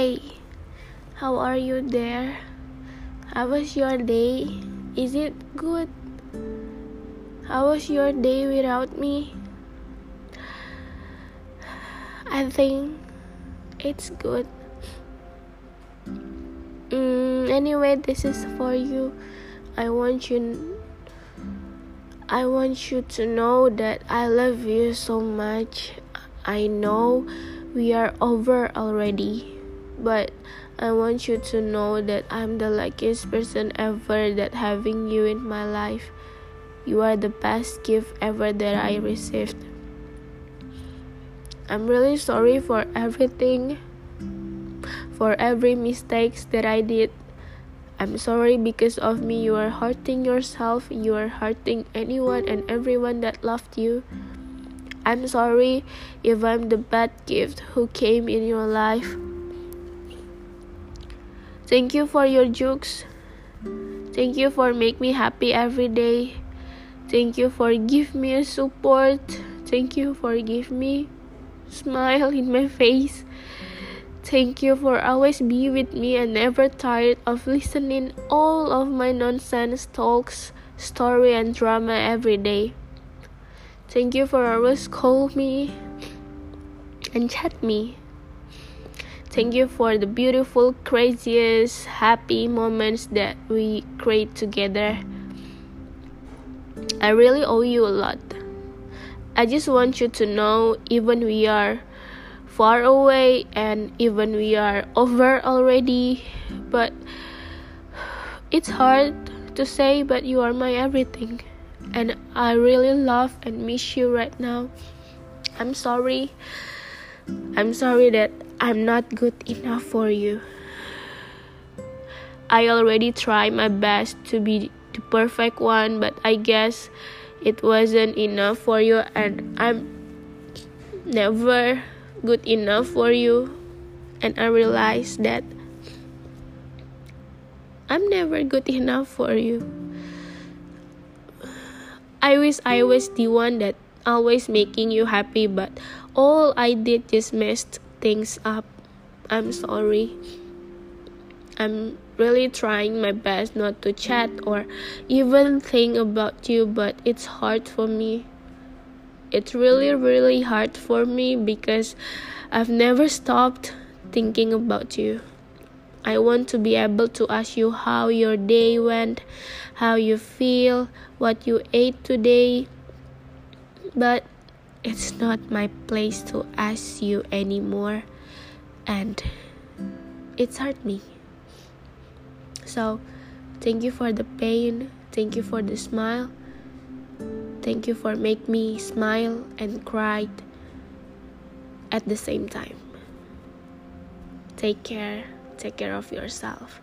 Hey, how are you there? How was your day? Is it good? How was your day without me? I think it's good. Mm, anyway, this is for you. I want you I want you to know that I love you so much. I know we are over already, but I want you to know that I'm the luckiest person ever that having you in my life. You are the best gift ever that I received. I'm really sorry for everything, for every mistakes that I did. I'm sorry because of me you are hurting yourself, you are hurting anyone and everyone that loved you. I'm sorry if I'm the bad gift who came in your life. Thank you for your jokes. Thank you for make me happy every day. Thank you for give me support. Thank you for give me smile in my face. Thank you for always be with me and never tired of listening all of my nonsense talks, story and drama every day. Thank you for always call me and chat me. Thank you for the beautiful, craziest, happy moments that we create together. I really owe you a lot. I just want you to know even we are far away and even we are over already but it's hard to say but you are my everything and i really love and miss you right now i'm sorry i'm sorry that i'm not good enough for you i already tried my best to be the perfect one but i guess it wasn't enough for you and i'm never good enough for you and I realized that I'm never good enough for you. I wish I was the one that always making you happy, but all I did just messed things up. I'm sorry. I'm really trying my best not to chat or even think about you, but it's hard for me it's really really hard for me because I've never stopped thinking about you. I want to be able to ask you how your day went, how you feel, what you ate today, but it's not my place to ask you anymore, and it's hurt me. So, thank you for the pain, thank you for the smile, Thank you for make me smile and cry at the same time. Take care. Take care of yourself.